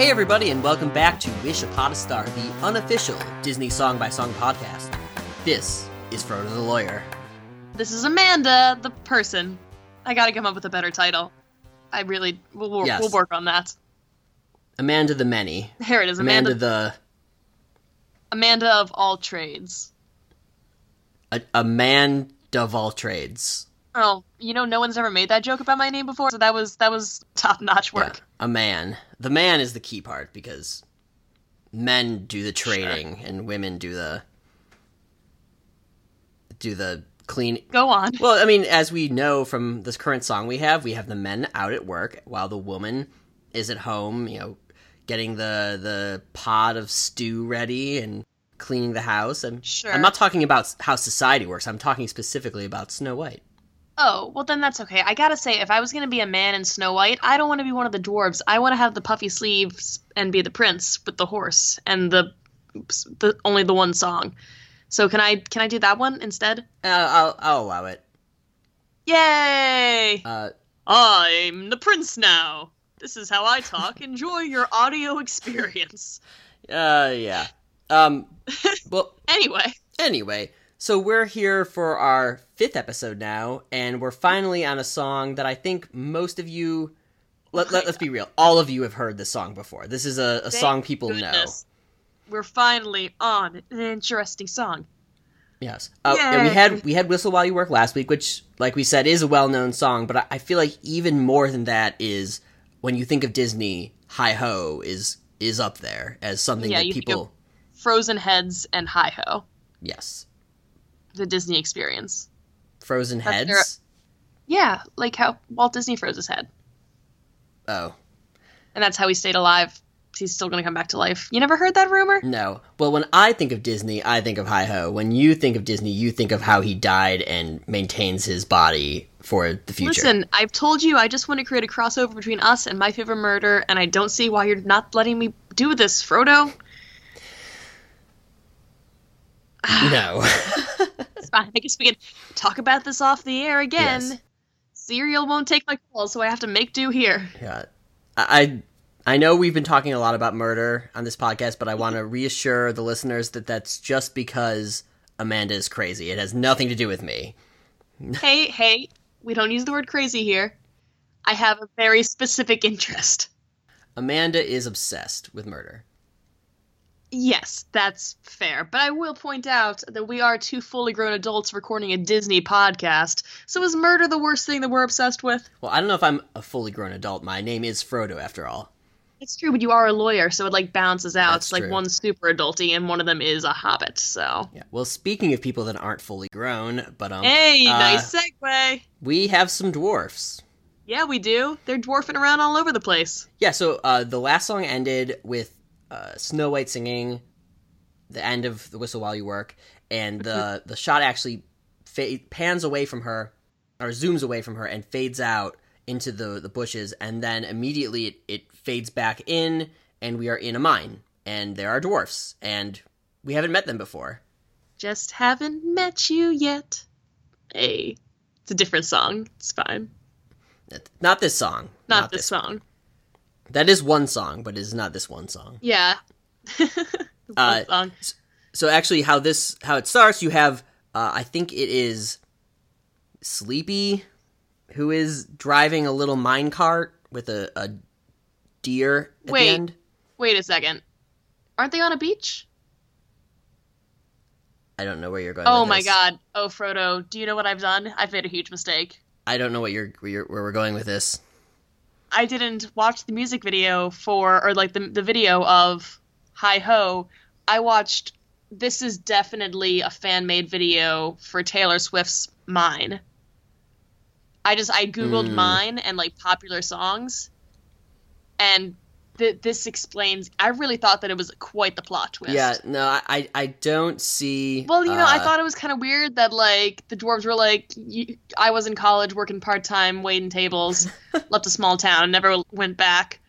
Hey, everybody, and welcome back to Wish Upon a Star, the unofficial Disney song by song podcast. This is Frodo the Lawyer. This is Amanda, the person. I gotta come up with a better title. I really, we'll, we'll, Yes. we'll work on that. Amanda the Many. Here it is, Amanda, Amanda, the. Amanda of all trades. A, a man of all trades. Oh, you know, no one's ever made that joke about my name before, so that was that was top notch Yeah, work. a man. The man is the key part because men do the trading and women do the. do the clean. Go on. Well, I mean, as we know from this current song we have, we have the men out at work while the woman is at home, you know, getting the the pot of stew ready and cleaning the house. And Sure. I'm not talking about how society works. I'm talking specifically about Snow White. Oh, well then that's okay. I gotta say, if I was gonna be a man in Snow White, I don't want to be one of the dwarves. I want to have the puffy sleeves and be the prince with the horse and the, the only the one song. So can I can I do that one instead? Uh, I'll I'll allow it. Yay! Uh, I'm the prince now. This is how I talk. Enjoy your audio experience. uh, yeah. Um, well, Anyway, Anyway, so we're here for our fifth episode now, and we're finally on a song that I think most of you. Let, let, us be real. All of you have heard this song before. This is a, a song people know. We're finally on an interesting song. Yes. Uh, and we had we had "Whistle While You Work" last week, which, like we said, is a well-known song. But I, I feel like even more than that is when you think of Disney, "Hi Ho" is is up there as something Yeah, that people. Frozen Heads and Hi Ho, Yes. The Disney experience. Frozen That's heads. their- Yeah, like how Walt Disney froze his head. Oh And that's how he stayed alive. He's still going to come back to life. You never heard that rumor? No. Well, when I think of Disney, I think of Hi Ho. When you think of Disney, you think of how he died and maintains his body for the future. Listen, I've told you I just want to create a crossover between us and My Favorite Murder, and I don't see why you're not letting me do this, Frodo. no. It's fine. I guess we can talk about this off the air again. Yes. Serial won't take my call, so I have to make do here. yeah. I I know we've been talking a lot about murder on this podcast, but I want to reassure the listeners that that's just because Amanda is crazy. It has nothing to do with me. hey, hey, we don't use the word crazy here. I have a very specific interest. Amanda is obsessed with murder. Yes, that's fair. But I will point out that we are two fully grown adults recording a Disney podcast. So is murder the worst thing that we're obsessed with? Well, I don't know if I'm a fully grown adult. My name is Frodo, after all. It's true, but you are a lawyer, so it like balances out. That's it's like true. one's super adulty and one of them is a hobbit. So Yeah. Well, speaking of people that aren't fully grown, but um, hey, uh, nice segue. we have some dwarfs. Yeah, we do. They're dwarfing around all over the place. Yeah, so uh, the last song ended with uh, Snow White singing the end of the whistle while you work, and the the shot actually fa- pans away from her or zooms away from her and fades out into the the bushes, and then immediately it, it fades back in, and we are in a mine, and there are dwarfs, and we haven't met them before. Just haven't met you yet. Hey, it's a different song. It's fine. Not this song. Not, this song. That is one song, but it is not this one song. Yeah. Uh, song. so actually how this how it starts you have uh, i think it is sleepy who is driving a little mine cart with a, a deer at Wait. the end Wait a second. Aren't they on a beach? i don't know where you're going Oh my this. god. Oh, Frodo, do you know what I've done? I've made a huge mistake. i don't know what you're where, you're, where we're going with this I didn't watch the music video for, or like the, the video of Hi Ho. I watched, this is definitely a fan made video for Taylor Swift's Mine. I just, I Googled Mm. Mine and like popular songs. And th- this explains, I really thought that it was quite the plot twist. yeah no I, I i don't see Well, you know, I uh, thought it was kind of weird that like the dwarves were like, y- I was in college working part time waiting tables, left a small town, never went back.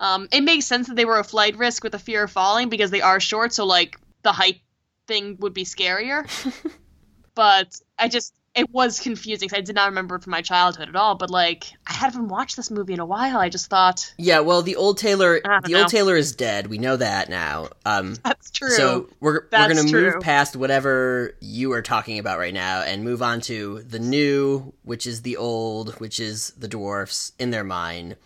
Um, it makes sense that they were a flight risk with a fear of falling because they are short, so like the height thing would be scarier. but I just it was confusing I did not remember it from my childhood at all. But like, I haven't watched this movie in a while. I just thought Yeah, well, the old Taylor, the know. old Taylor is dead. We know that now. Um, that's true. so we're we're gonna true. move past whatever you are talking about right now and move on to the new, which is the old, which is the dwarfs in their mind.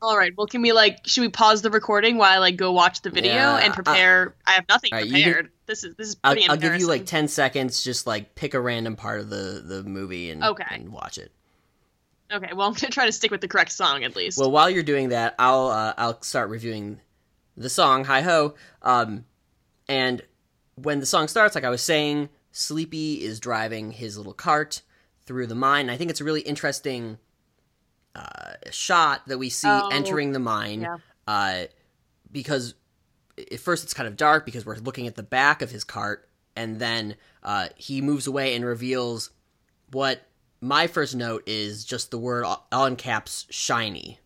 All right. Well, can we like? Should we pause the recording while I like go watch the video Yeah, and prepare? I have nothing right, you can- prepared. This is this is I'll, pretty I'll give you like ten seconds. Just like pick a random part of the the movie and Okay. and watch it. Okay. Well, I'm gonna try to stick with the correct song at least. Well, while you're doing that, I'll uh, I'll start reviewing the song "Hi Ho." Um, and when the song starts, like I was saying, Sleepy is driving his little cart through the mine. I think it's a really interesting uh, shot that we see Oh, entering the mine. yeah. Uh, because at first it's kind of dark because we're looking at the back of his cart, and then uh, he moves away and reveals what my first note is just the word in caps shiny.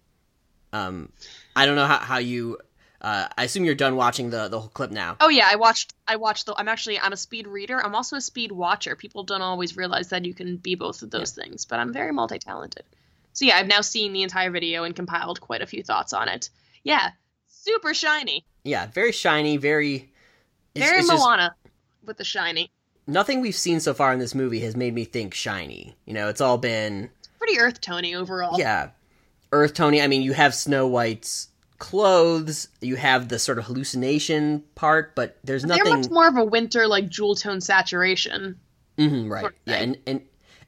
Um, I don't know how, how you. Uh, I assume you're done watching the the whole clip now. Oh yeah, I watched. I watched the. I'm actually. I'm a speed reader. I'm also a speed watcher. People don't always realize that you can be both of those things, but I'm very multi-talented. So yeah, I've now seen the entire video and compiled quite a few thoughts on it. Yeah, super shiny. Yeah, very shiny, very. It's, Very it's just- Moana with the shiny. nothing we've seen so far in this movie has made me think shiny. You know, it's all been Pretty earth tony overall. yeah, Earth Tony. I mean, you have Snow White's clothes, you have the sort of hallucination part, but there's They're nothing. much more of a winter like jewel tone saturation. Mhm, right. sort of Yeah, and, and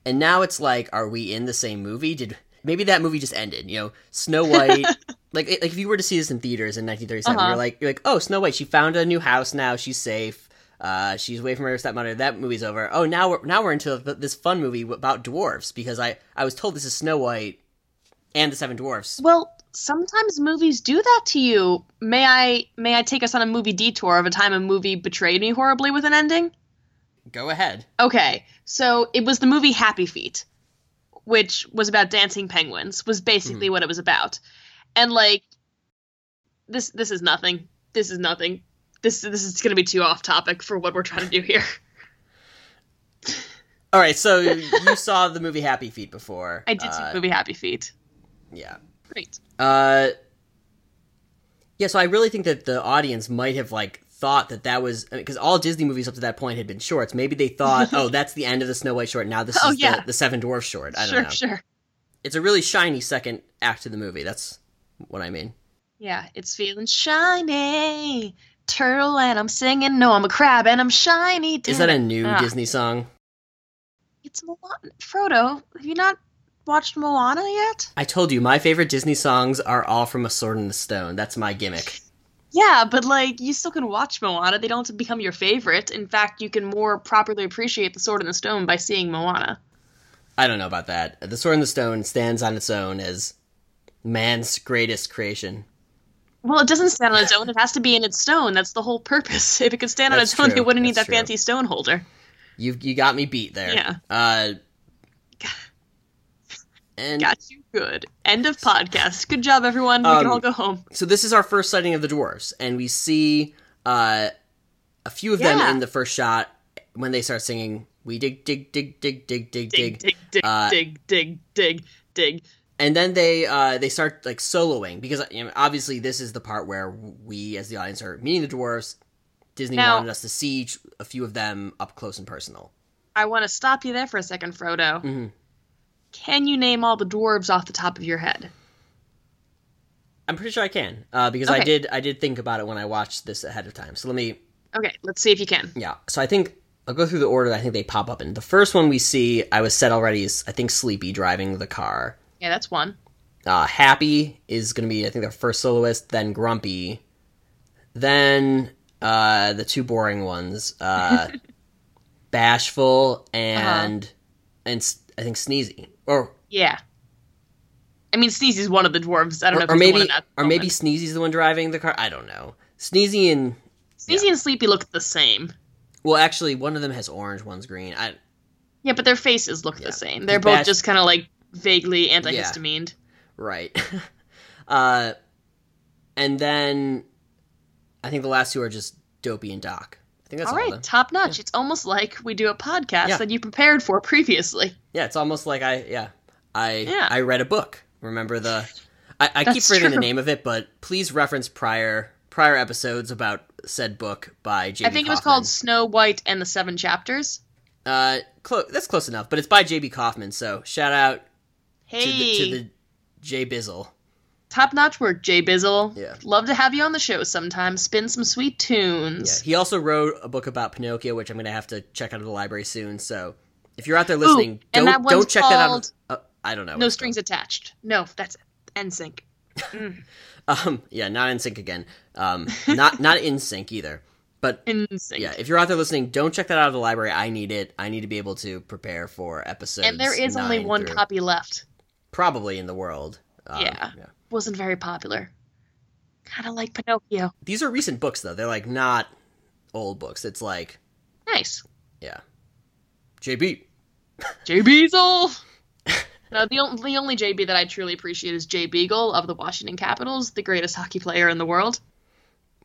and now it's like, are we in the same movie? Did maybe that movie just ended? You know, Snow White. like, like if you were to see this in theaters in 1937, Uh-huh. you're like, you're like, oh, Snow White. She found a new house now. She's safe. Uh, she's away from her stepmother. That movie's over. Oh, now we're now we're into this fun movie about dwarfs because I I was told this is Snow White and the Seven Dwarfs. Well, sometimes movies do that to you. May I may I take us on a movie detour of a time a movie betrayed me horribly with an ending? Go ahead. Okay, so it was the movie Happy Feet, which was about dancing penguins. Was basically what it was about, and like this this is nothing. This is nothing. This this is gonna be too off topic for what we're trying to do here. All right, so you saw the movie Happy Feet before. I did see Uh, the movie Happy Feet. Yeah. Great. Uh, yeah, so I really think that the audience might have like thought that that was because all Disney movies up to that point had been shorts. Maybe they thought, oh, that's the end of the Snow White short. Now this Oh, is yeah. the, the Seven Dwarfs short. I don't sure, know. sure. It's a really shiny second act to the movie. That's what I mean. Yeah, it's feeling shiny. Turtle and I'm singing. No, I'm a crab and I'm shiny. Is that a new Ah. Disney song? It's Moana. Frodo, have you not watched Moana yet? I told you my favorite Disney songs are all from A Sword in the Stone. That's my gimmick. Yeah, but like you still can watch Moana. They don't have to become your favorite. In fact, you can more properly appreciate The Sword in the Stone by seeing Moana. I don't know about that. The Sword in the Stone stands on its own as man's greatest creation. Well, it doesn't stand on its own. It has to be in its stone. That's the whole purpose. If it could stand on That's its own, true. it wouldn't need that true. fancy stone holder. You you got me beat there. Yeah. Uh, and Got you good. End of podcast. Good job, everyone. We can Um, all go home. so this is our first sighting of the dwarves, and we see uh, a few of them in the first shot when they start singing. We dig, dig, dig, dig, dig, dig, Dig, dig, dig, dig, uh, dig, dig, dig, dig. and then they uh, they start like soloing because you know, obviously this is the part where we as the audience are meeting the dwarves. Disney Now- wanted us to see a few of them up close and personal. I want to stop you there for a second, Frodo. Mhm. Can you name all the dwarves off the top of your head? I'm pretty sure I can uh, because I did I did think about it when I watched this ahead of time. So let me Okay, let's see if you can. Yeah. So I think I'll go through the order that I think they pop up in. The first one we see, I was said already, is I think Sleepy driving the car. Yeah, that's one. Uh, Happy is going to be, I think, their first soloist. Then Grumpy. Then uh, the two boring ones, uh, Bashful and and S- I think Sneezy, or Yeah. I mean, Sneezy's one of the dwarves. I don't know or, if or he's the one maybe or maybe. Sneezy's the one driving the car. I don't know. Sneezy and Sneezy and Sleepy look the same. well, actually, one of them has orange, one's green. I Yeah, but their faces look Yeah. the same. They're both just kind of like vaguely antihistamine. Right. uh, and then I think the last two are just Dopey and Doc. Think that's all all. right, then. top notch. It's almost like we do a podcast Yeah. that you prepared for previously. Yeah, it's almost like I yeah I Yeah. I read a book. Remember the I, I keep forgetting the name of it, but please reference prior prior episodes about said book by J.B. I think it was called Snow White and the Seven Chapters. Uh, clo- that's close enough, but it's by J.B. Kaufman. So shout out Hey, to the to the J Bizzle. Top notch work, Jay Bizzle. Yeah. Love to have you on the show sometime. Spin some sweet tunes. Yeah, he also wrote a book about Pinocchio, which I'm gonna have to check out of the library soon. So if you're out there listening, and don't that one's don't check that out. called Uh, I don't know. No strings attached. No, that's NSYNC. called. Um, yeah, not in sync again. Um, not not in sync either. But NSYNC. yeah, if you're out there listening, don't check that out of the library. I need it. I need to be able to prepare for episodes. and there is only one through- copy left. probably in the world. Um, Yeah. Wasn't very popular. Kind of like Pinocchio. These are recent books though. They're like not old books. It's like Nice. yeah, JB. Jay Beagle. no, the, on- the only JB that I truly appreciate is Jay Beagle of the Washington Capitals, the greatest hockey player in the world.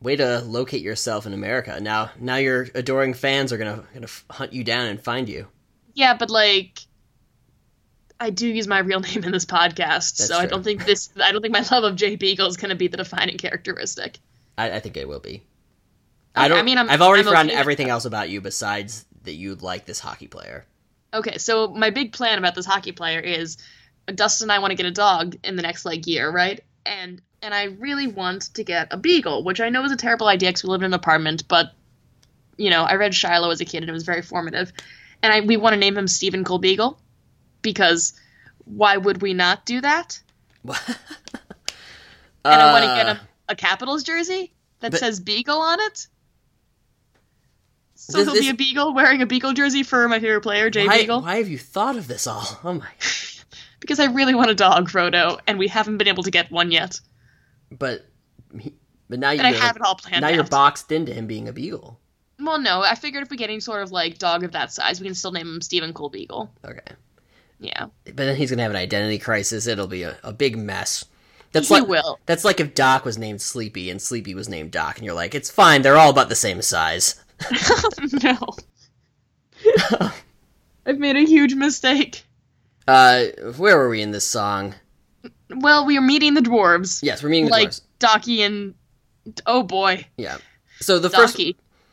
Way to locate yourself in America. Now, now your adoring fans are gonna gonna hunt you down and find you. Yeah, but like, I do use my real name in this podcast, That's so I don't think this. I don't think my love of Jay Beagle is going to be the defining characteristic. I, I think it will be. I don't. I mean, I'm- I've already I'm found okay everything else about you besides that you like this hockey player. Okay, so my big plan about this hockey player is Dustin and I want to get a dog in the next like year, right? And and I really want to get a beagle, which I know is a terrible idea because we live in an apartment, but you know, I read Shiloh as a kid and it was very formative. And I we want to name him Stephen Cole Beagle because why would we not do that? And I want to get Uh, him a Capitals jersey that but- says Beagle on it. So This- he'll this- be a Beagle wearing a Beagle jersey for my favorite player, Jay why, Beagle. why have you thought of this all? Oh my! Because I really want a dog, Frodo, and we haven't been able to get one yet. But but now And I have it all planned now out. you're boxed into him being a beagle. Well, no, I figured if we get any sort of like dog of that size, we can still name him Stephen Cole Beagle. Okay, Yeah, but then he's gonna have an identity crisis. It'll be a, a big mess. That's he like will. that's like if Doc was named Sleepy and Sleepy was named Doc, and you're like, it's fine. They're all about the same size. no, I've made a huge mistake. Uh, where were we in this song? Well, we are meeting the dwarves, Yes, we're meeting the like dwarves. Docky and oh boy, Yeah. So the first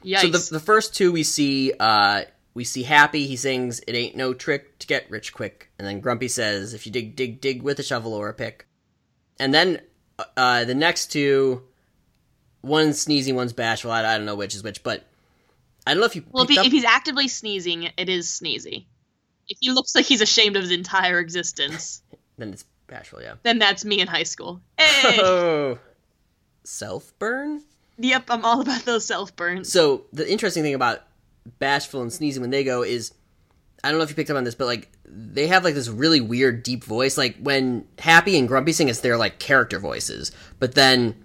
Yikes. So the the first two we see, uh, we see Happy. He sings, "It ain't no trick to get rich quick," and then Grumpy says, "If you dig, dig, dig with a shovel or a pick." And then uh, the next two, one's sneezy, one's bashful. I, I don't know which is which, but I don't know if you. well, if, he, up- if he's actively sneezing, it is sneezy. If he looks like he's ashamed of his entire existence, then it's bashful. Yeah. then that's me in high school. Hey, Oh, self burn. yep, I'm all about those self burns. So the interesting thing about bashful and sneezing when they go is I don't know if you picked up on this, but like they have like this really weird deep voice. Like when Happy and Grumpy sing, it's their like character voices. But then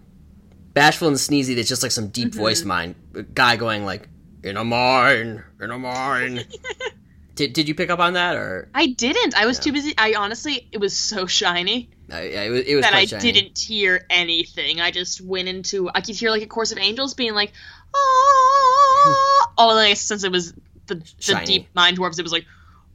Bashful and Sneezy, it's just like some deep voiced mind guy going like in a mine, in a mine. did did you pick up on that or I didn't. I was too busy. I honestly, it was so shiny uh, yeah, it was it was that I shiny. didn't hear anything. I just went into. I could hear like a chorus of angels being like, oh, oh, and since it was the, the deep mind dwarves, it was like,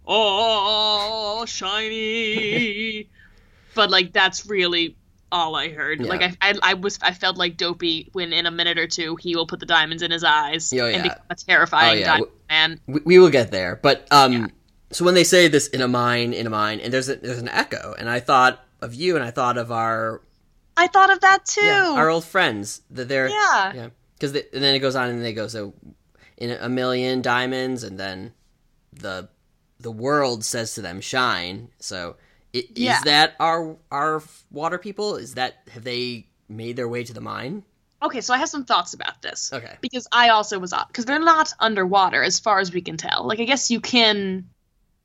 oh, shiny. but like that's really all I heard. Yeah. Like I, I, I was, I felt like Dopey when in a minute or two he will put the diamonds in his eyes Oh, and yeah. become a terrifying Oh, yeah. diamond man. We, we will get there, but um, so when they say this in a mine, in a mine, and there's a, there's an echo, and I thought of you, and I thought of our I thought of that too. our old friends that they're Yeah. Yeah because and then it goes on and they go so in a million diamonds and then the the world says to them shine so i Yeah. is that our our water people is that have they made their way to the mine Okay, so I have some thoughts about this. okay Because I also was because they're not underwater as far as we can tell. Like I guess you can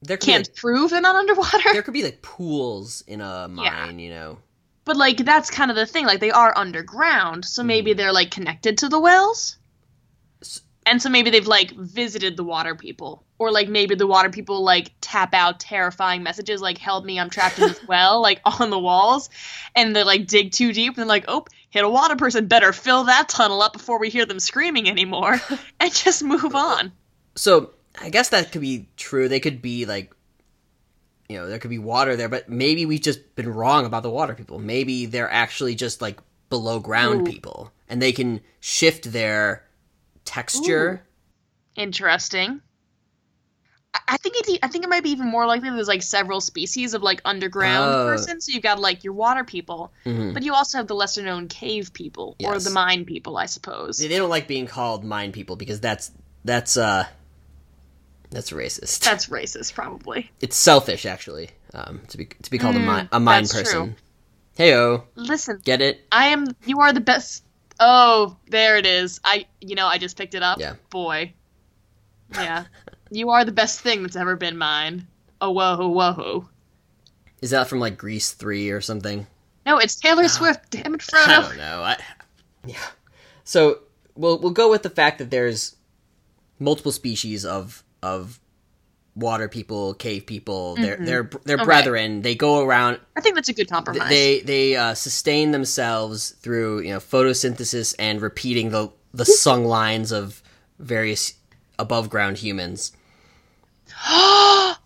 there can't like, prove they're not underwater, there could be like pools in a Yeah. mine you know but like that's kind of the thing. Like they are underground, so maybe mm-hmm. they're like connected to the wells, and so maybe they've like visited the water people, or like maybe the water people like tap out terrifying messages like help me i'm trapped in this well like on the walls and they like dig too deep and they're like oh hit a water person better fill that tunnel up before we hear them screaming anymore and just move on So I guess that could be true. They could be like, you know, there could be water there, but maybe we've just been wrong about the water people. Maybe they're actually just like below ground Ooh. people, and they can shift their texture. interesting I- think it. I think it might be even more likely there's like several species of like underground Oh. person. So you've got like your water people, Mhm. but you also have the lesser known cave people or the mine people, I suppose. They don't like being called mine people because that's that's uh that's racist. That's racist, probably. it's selfish actually um, to be to be called a mine a mine Mm, that's person. Heyo, Listen, get it? I am. You are the best. Oh, there it is. I. You know, I just picked it up. Yeah. Boy. Yeah. you are the best thing that's ever been mine. Oh whoa whoa. Is that from like Grease three or something? No, it's Taylor Swift. Damn it, Frodo. I don't know. I, yeah. So we'll we'll go with the fact that there's multiple species of of water people, cave people. They're they're they're Okay. brethren. They go around. I think that's a good compromise. They they uh, sustain themselves through you know photosynthesis and repeating the the sung lines of various above ground humans. oh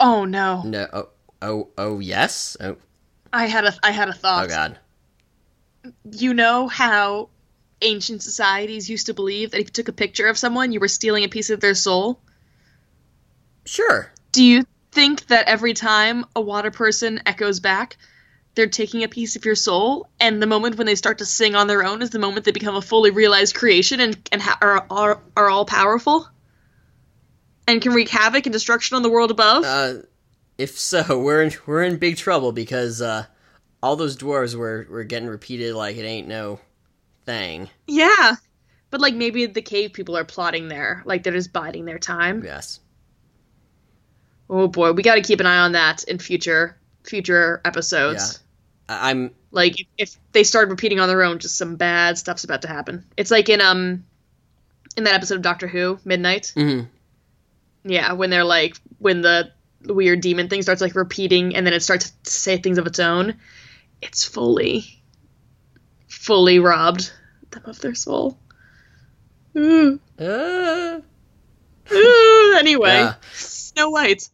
no. No. Oh oh oh yes. Oh, I had a. I had a thought. oh god. You know how ancient societies used to believe that if you took a picture of someone, you were stealing a piece of their soul. Sure. Do you think that every time a water person echoes back, they're taking a piece of your soul, and the moment when they start to sing on their own is the moment they become a fully realized creation and, and ha- are, are, are all powerful? And can wreak havoc and destruction on the world above? Uh, if so, we're in we're in big trouble because uh, all those dwarves were were getting repeated like it ain't no thing. yeah. But, like, maybe the cave people are plotting there. Like, they're just biding their time. Yes. Oh boy, we got to keep an eye on that in future future episodes. I- I'm Like if, if they start repeating on their own, just some bad stuff's about to happen. It's like in um in that episode of Doctor Who, Midnight. mhm. Yeah, when they're like when the weird demon thing starts like repeating and then it starts to say things of its own. It's fully fully robbed them of their soul. Ooh. uh, Ooh, anyway, Yeah. Snow White.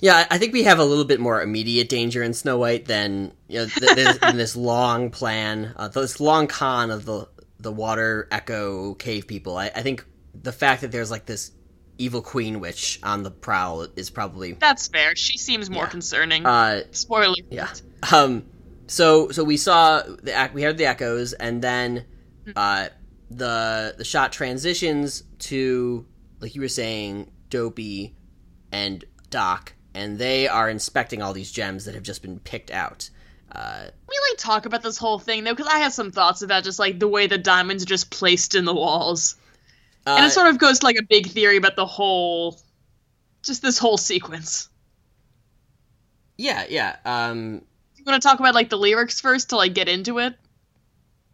yeah. I think we have a little bit more immediate danger in Snow White than you know th- this, in this long plan, uh, this long con of the the water echo cave people. I, I think the fact that there's like this evil queen witch on the prowl is probably That's fair. She seems more Yeah. concerning. uh, Spoiler. Yeah. Um. So so we saw the we heard the echoes, and then uh the the shot transitions to like you were saying, Dopey and Doc, and they are inspecting all these gems that have just been picked out. Uh, we like talk about this whole thing though because i have some thoughts about just like the way the diamonds are just placed in the walls and uh, it sort of goes to like a big theory about the whole just this whole sequence yeah, yeah. Um, want to talk about like the lyrics first to like get into it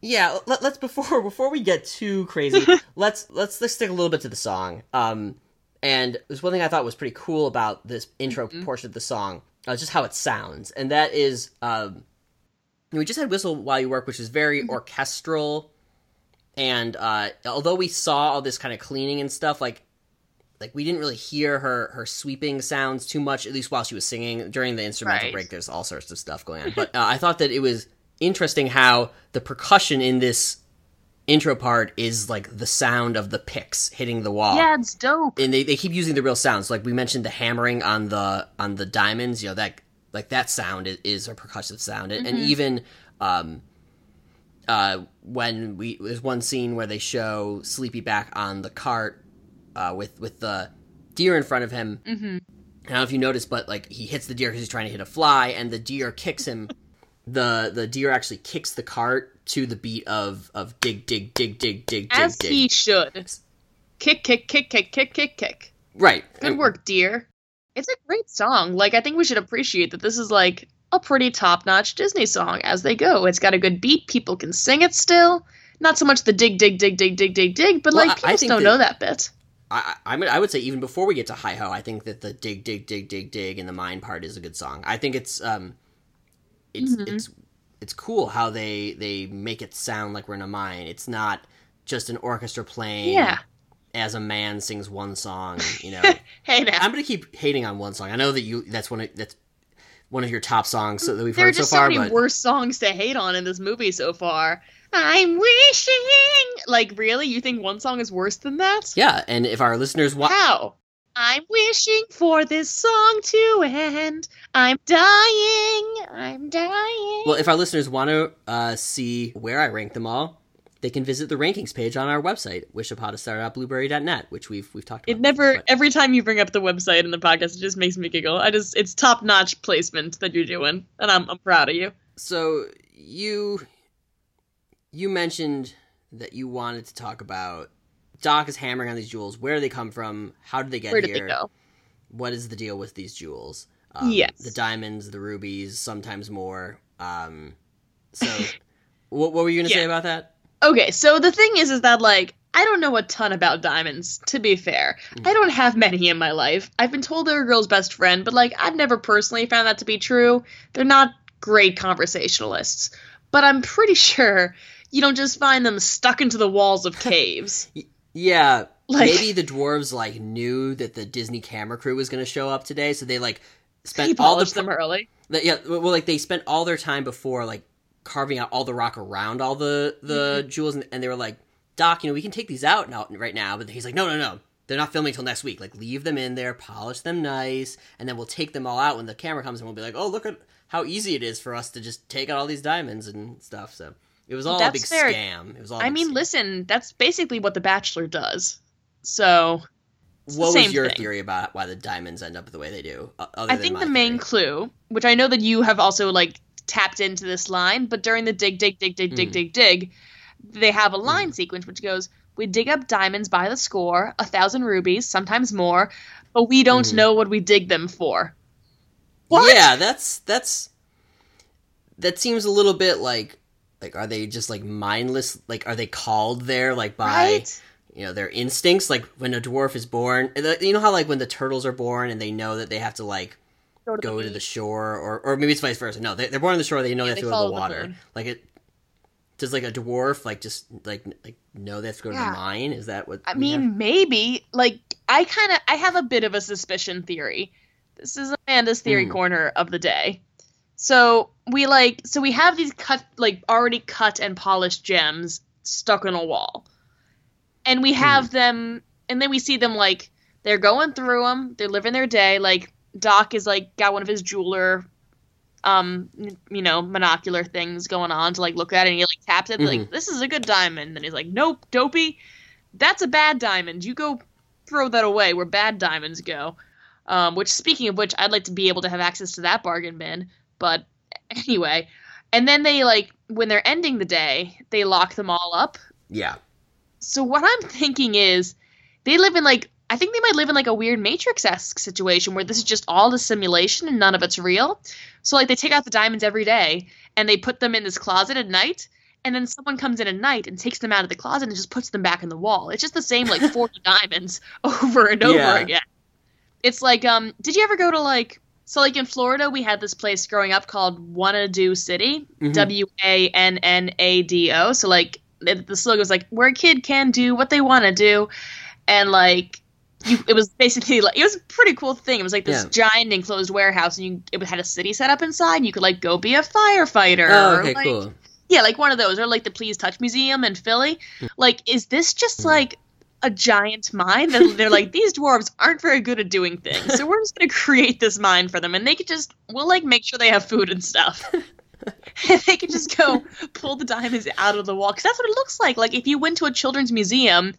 yeah. Let, let's before before we get too crazy, let's let's let's stick a little bit to the song. Um, and there's one thing I thought was pretty cool about this intro portion of the song, uh, just how it sounds, and that is, um, we just had "Whistle While You Work," which is very orchestral, and uh, although we saw all this kind of cleaning and stuff, like like we didn't really hear her her sweeping sounds too much, at least while she was singing. During the instrumental Right. break, there's all sorts of stuff going on, but uh, I thought that it was interesting how the percussion in this intro part is like the sound of the picks hitting the wall. Yeah it's dope. And they, they keep using the real sounds. Like we mentioned the hammering on the on the diamonds. You know that like that sound is, is a percussive sound. And, and even um uh when we there's one scene where they show sleepy back on the cart uh with with the deer in front of him mm-hmm. I don't know if you noticed, but like he hits the deer because he's trying to hit a fly, and the deer kicks him. the The deer actually kicks the cart to the beat of of dig dig dig dig dig dig as dig. he should kick kick kick kick kick kick kick right. good And- work dear it's a great song like i think we should appreciate that this is like a pretty top-notch disney song as they go it's got a good beat people can sing it still not so much the dig dig dig dig dig dig dig but Well, like I- I people don't that- know that bit I, I, I would say even before we get to Hi Ho, I think that the dig, dig, dig, dig, dig, and the mine part is a good song. I think it's um, it's mm-hmm. it's it's cool how they they make it sound like we're in a mine. It's not just an orchestra playing. Yeah. As a man sings one song, you know. hey now. I'm gonna keep hating on one song. I know that you that's one of, that's one of your top songs that we've there heard so far. There are just so many but... worse songs to hate on in this movie so far. I'm wishing. Like, really? You think one song is worse than that? Yeah, and if our listeners want. How? I'm wishing for this song to end. I'm dying. I'm dying. Well, if our listeners want to uh, see where I rank them all, they can visit the rankings page on our website, wishupon which we've we've talked about. It never but... every time you bring up the website in the podcast, it just makes me giggle. I just it's top notch placement that you're doing, and I'm I'm proud of you. So you you mentioned that you wanted to talk about Doc is hammering on these jewels. Where do they come from? How did they get Where did here? They go? What is the deal with these jewels? Um, yes, the diamonds, the rubies, sometimes more. Um, so, what, what, were you going to yeah. say about that? Okay, so the thing is, is that like I don't know a ton about diamonds. To be fair, mm. I don't have many in my life. I've been told they're a girl's best friend, but like I've never personally found that to be true. They're not great conversationalists, but I'm pretty sure you don't just find them stuck into the walls of caves. yeah, like, maybe the dwarves like knew that the Disney camera crew was going to show up today, so they like spent all the them early. The, yeah, well, like they spent all their time before like carving out all the rock around all the the mm-hmm. jewels, and, and, they were like, "Doc, you know, we can take these out now right now," but he's like, "No, no, no." They're not filming until next week. Like, leave them in there, polish them nice, and then we'll take them all out when the camera comes, and we'll be like, "Oh, look at how easy it is for us to just take out all these diamonds and stuff." So it was all that's a big fair. scam. It was all. I mean, scam. listen, that's basically what The Bachelor does. So. What was your thing. theory about why the diamonds end up the way they do? I think the main clue, which I know that you have also like tapped into this line, but during the dig, dig, dig, dig, mm. dig, dig, dig, they have a line mm. sequence which goes, "We dig up diamonds by the score, a thousand rubies, sometimes more, but we don't mm. know what we dig them for." What? Yeah, that's that's that seems a little bit like like, are they just like mindless? Like, are they called there like by right? you know their instincts? Like when a dwarf is born, you know how like when the turtles are born and they know that they have to like go to, go the, to the, shore, or or maybe it's vice versa. No, they, are born on the shore. They know yeah, they have to go to the water. The like it. Does like a dwarf like just like like know they have to go yeah. to the mine? Is that what? I mean, have? maybe. Like I kind of I have a bit of a suspicion theory. This is Amanda's theory mm. corner of the day. So we like so we have these cut like already cut and polished gems stuck on a wall. And we have mm. them and then we see them like they're going through them, they're living their day. Like Doc is like got one of his jeweler um you know monocular things going on to like look at it and he like taps it mm-hmm. like this is a good diamond. And he's like nope dopey. That's a bad diamond. You go throw that away where bad diamonds go. Um, which speaking of which i'd like to be able to have access to that bargain bin but anyway, and then they like when they're ending the day, they lock them all up. Yeah. So what I'm thinking is they live in like I think they might live in like a weird Matrix esque situation where this is just all the simulation and none of it's real. So like they take out the diamonds every day and they put them in this closet at night, and then someone comes in at night and takes them out of the closet and just puts them back in the wall. It's just the same like 40 diamonds over and over yeah. again. It's like um did you ever go to like so, like in Florida, we had this place growing up called Wannado City, mm-hmm. So, like the slogan was like, "Where a kid can do what they want to do," and like you, it was basically like it was a pretty cool thing. It was like this yeah. giant enclosed warehouse, and you it had a city set up inside. And you could like go be a firefighter. Oh, okay, like, cool. Yeah, like one of those, or like the Please Touch Museum in Philly. Hmm. Like, is this just hmm. like a giant mine. That they're like, these dwarves aren't very good at doing things, so we're just gonna create this mine for them, and they could just we'll like make sure they have food and stuff. and they can just go pull the diamonds out of the wall because that's what it looks like. Like if you went to a children's museum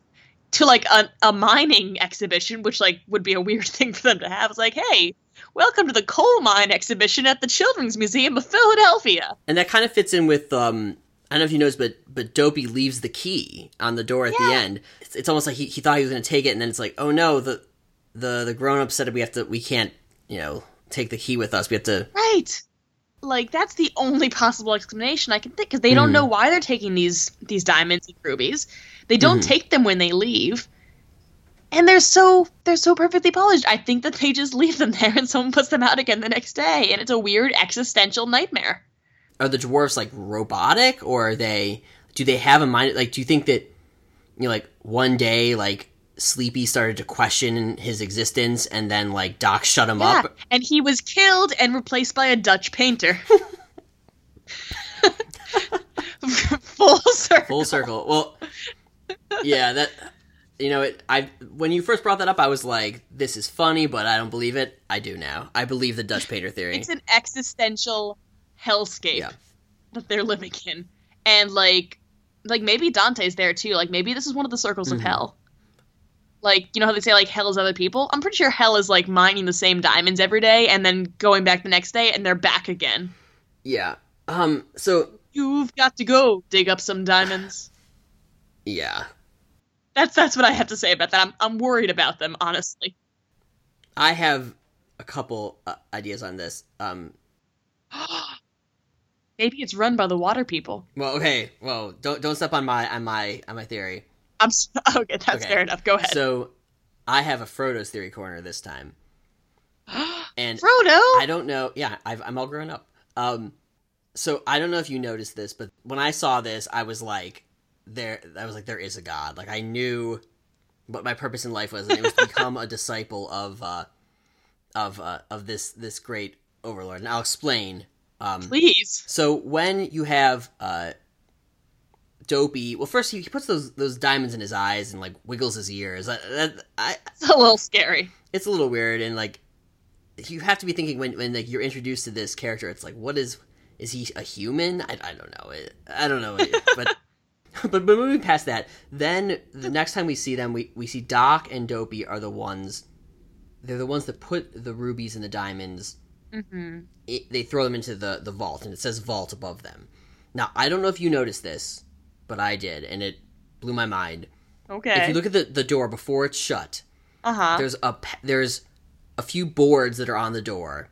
to like a, a mining exhibition, which like would be a weird thing for them to have. It's like, hey, welcome to the coal mine exhibition at the Children's Museum of Philadelphia. And that kind of fits in with um I don't know if you noticed, but but Dopey leaves the key on the door at yeah. the end. It's, it's, almost like he, he thought he was going to take it, and then it's like, oh no, the the the grown up said we have to, we can't, you know, take the key with us. We have to. Right. Like that's the only possible explanation I can think because they don't mm. know why they're taking these these diamonds and rubies. They don't mm. take them when they leave. and they're so they're so perfectly polished. I think that they just leave them there and someone puts them out again the next day, and it's a weird existential nightmare. Are the dwarves like robotic, or are they? Do they have a mind? Like, do you think that you know, like one day, like Sleepy started to question his existence, and then like Doc shut him Yeah, up? and he was killed and replaced by a Dutch painter. Full circle. Full circle. Well, yeah, that you know, it. I when you first brought that up, I was like, "This is funny," but I don't believe it. I do now. I believe the Dutch painter theory. It's an existential hellscape Yeah. that they're living in, and like, like maybe Dante's there too. Like maybe this is one of the circles Mhm. of hell. Like you know how they say like hell is other people. I'm pretty sure hell is like mining the same diamonds every day and then going back the next day and they're back again. yeah. Um. So You've got to go dig up some diamonds. yeah, That's that's what I have to say about that. I'm I'm worried about them honestly. I have a couple uh, ideas on this. Um. Maybe it's run by the water people. Well, okay. Well, don't don't step on my on my on my theory. I'm okay. That's Okay. fair enough. Go ahead. So, I have a Frodo's theory corner this time, and Frodo. I don't know. Yeah, I've, I'm all grown up. Um, so I don't know if you noticed this, but when I saw this, I was like, there. I was like, there is a God. Like I knew what my purpose in life was, and it was to become a disciple of uh, of uh, of this this great overlord. And I'll explain. Um, Please. so when you have uh, Dopey, well, first he, he puts those those diamonds in his eyes and like wiggles his ears. That, that, I, It's a little scary. it's a little weird and like you have to be thinking when when like you're introduced to this character it's like what is is he a human i, I don't know i don't know but but but moving past that then the next time we see them we we see doc and dopey are the ones they're the ones that put the rubies and the diamonds Mm-hmm. it, they throw them into the the vault and it says vault above them now i don't know if you noticed this but i did and it blew my mind Okay. if you look at the, the door before it's shut uh huh. there's a there's a few boards that are on the door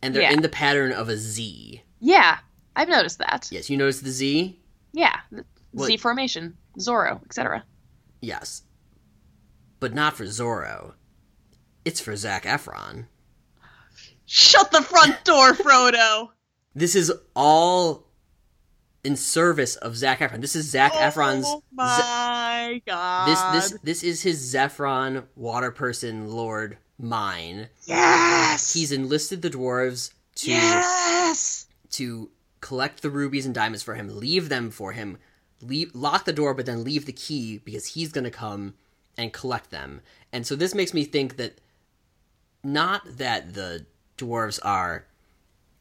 and they're Yeah. in the pattern of a z Yeah, I've noticed that. yes you noticed the z Yeah, the What- Z formation, Zorro, etc. yes but not for zorro it's for Zac Efron Shut the front door, Frodo. this is all in service of Zac Efron this is Zac oh efron's Oh my god. this this this is his zephron water person lord mine Yes. he's enlisted the dwarves to yes. to collect the rubies and diamonds for him, leave them for him, leave, lock the door, but then leave the key because he's going to come and collect them. And so this makes me think that not that the dwarves are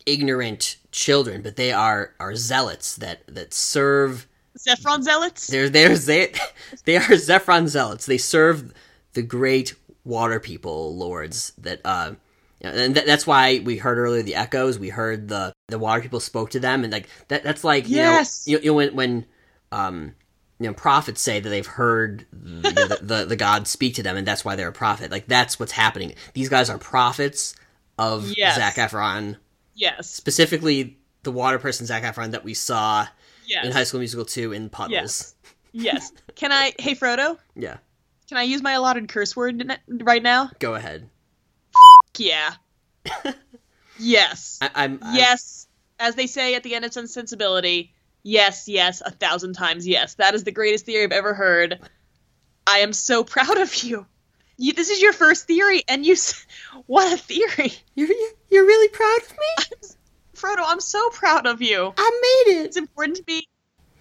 ignorant children, but they are are zealots that that serve. Zephron zealots. They're they're they, they are Zephron zealots. They serve the great water people lords that uh and th- that's why we heard earlier the echoes. We heard the the water people spoke to them, and like that. That's like you Yes. know, you, you know when when um you know prophets say that they've heard the, the, the the god speak to them, and that's why they're a prophet. Like that's what's happening. These guys are prophets of Yes. Zac Efron, Yes. specifically the water person Zac Efron that we saw Yes. in High School Musical two in puddles. Yes. yes. Can I? Hey, Frodo. Yeah, Can I use my allotted curse word right now? go ahead. Yeah. yes. I, I'm I'm- yes. As they say at the end of Sense Sensibility, yes, yes, a thousand times yes. That is the greatest theory I've ever heard. I am so proud of you. You this is your first theory, and you. What a theory! You're, you're really proud of me. Frodo, I'm so proud of you. I made it. It's important to me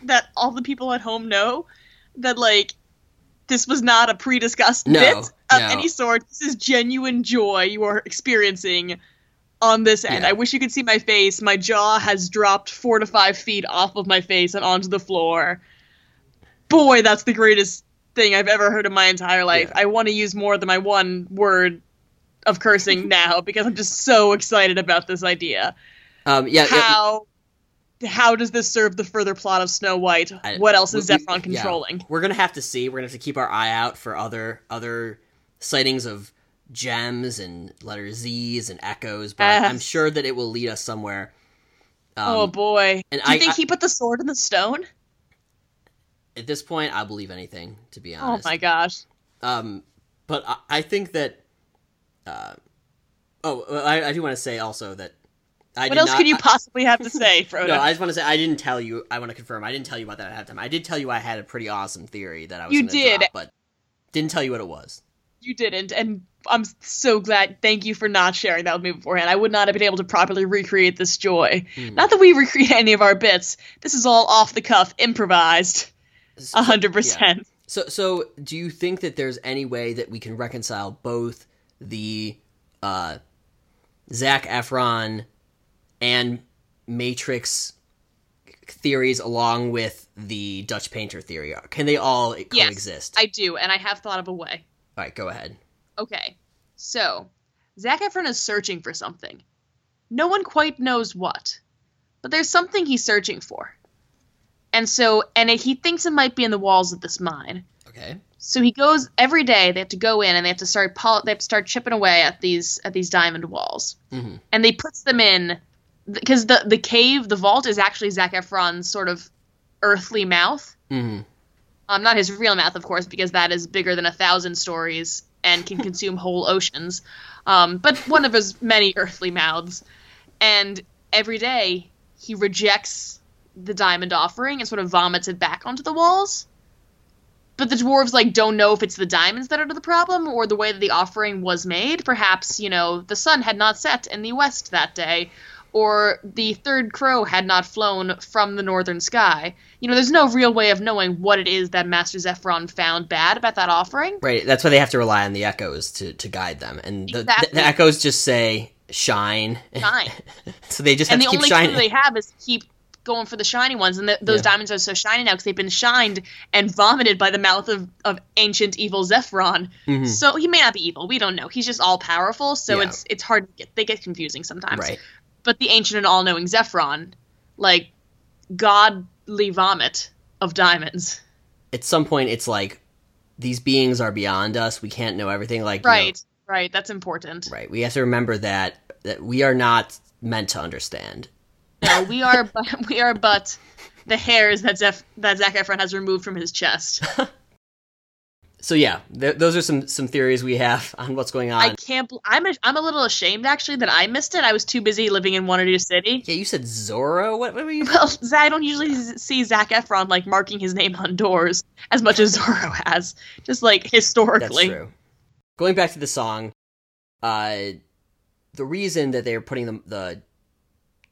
that all the people at home know that, like, this was not a pre discussed No, bit of no. any sort. This is genuine joy you are experiencing on this end. Yeah. I wish you could see my face. My jaw has dropped four to five feet off of my face and onto the floor. Boy, that's the greatest thing I've ever heard in my entire life. Yeah. I want to use more than my one word of cursing now because I'm just so excited about this idea. Um, yeah, yeah, How how does this serve the further plot of Snow White? I- what else is we- Zephron yeah. controlling? We're gonna have to see. We're gonna have to keep our eye out for other other sightings of gems and letter Z's and echoes. But Yes. I'm sure that it will lead us somewhere. Um, oh boy! and Do you I- think I- he put the sword in the stone? At this point, I'll believe anything. To be honest. Oh my gosh! Um, but I, I think that. Uh, oh, I, I do want to say also that. I What else not, could you I- possibly have to say, Frodo? no, I just want to say I didn't tell you. I want to confirm. I didn't tell you about that ahead of time. I did tell you I had a pretty awesome theory that I was. You did. drop, but didn't tell you what it was. You didn't, and I'm so glad. Thank you for not sharing that with me beforehand. I would not have been able to properly recreate this joy. Hmm. Not that we recreate any of our bits. This is all off the cuff, improvised, hundred percent. So, so do you think that there's any way that we can reconcile both the uh, Zac Efron and Matrix theories along with the Dutch painter theory? Can they all coexist? Yes. I do, and I have thought of a way. All right, go ahead. Okay, so Zac Efron is searching for something. No one quite knows what, but there's something he's searching for. And so, and it, he thinks it might be in the walls of this mine. Okay. So he goes every day. They have to go in and they have to start pol- they have to start chipping away at these at these diamond walls, Mhm. and they puts them in because the the cave, the vault is actually Zac Efron's sort of earthly mouth. hmm Um, not his real mouth, of course, because that is bigger than a thousand stories and can consume whole oceans. Um, but one of his many earthly mouths. And every day he rejects the diamond offering and sort of vomits it back onto the walls. But the dwarves like don't know if it's the diamonds that are the problem or the way that the offering was made. Perhaps you know the sun had not set in the west that day, or the third crow had not flown from the northern sky. You know, there's no real way of knowing what it is that Master Zephron found bad about that offering. Right. That's why they have to rely on the echoes to, to guide them, and the, Exactly. the, the echoes just say shine. Shine. so they just have and the to keep only shining. clue they have is keep going for the shiny ones, and th those Yeah. diamonds are so shiny now because they've been shined and vomited by the mouth of, of ancient evil Zephron. Mhm. So he may not be evil. We don't know. He's just all powerful. So Yeah. it's it's hard to get. They get confusing sometimes. Right. But the ancient and all knowing Zephron, like godly vomit of diamonds. At some point, it's like these beings are beyond us. We can't know everything. Like you know, Right. Right. That's important. Right. We have to remember that that we are not meant to understand. No, we are but we are but the hairs that Zeph that Zac Efron has removed from his chest. So yeah, th- those are some some theories we have on what's going on. I can't. bel- I'm a, I'm a little ashamed actually that I missed it. I was too busy living in Waterloo City. yeah, you said Zorro. What, what were you? Well, I don't usually see Zac Efron like marking his name on doors as much as Zorro has, just like historically. That's true. Going back to the song, uh, the reason that they're putting the, the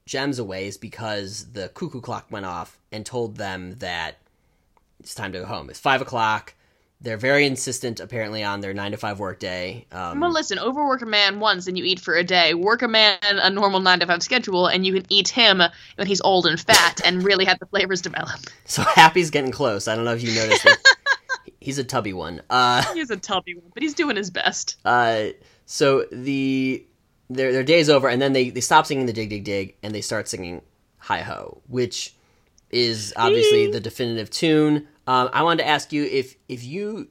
gems away is because the cuckoo clock went off and told them that it's time to go home. It's five o'clock. They're very insistent, apparently, on their nine to five work day. Um, Well, listen, overwork a man once and you eat for a day. Work a man a normal nine to five schedule and you can eat him when he's old and fat and really have the flavors develop. so Happy's getting close. I don't know if you noticed it. He's a tubby one. Uh, He's a tubby one, but he's doing his best. Uh, so the their their day's over, and then they they stop singing the dig dig dig, and they start singing hi ho, which is obviously the definitive tune. Um, I wanted to ask you if if you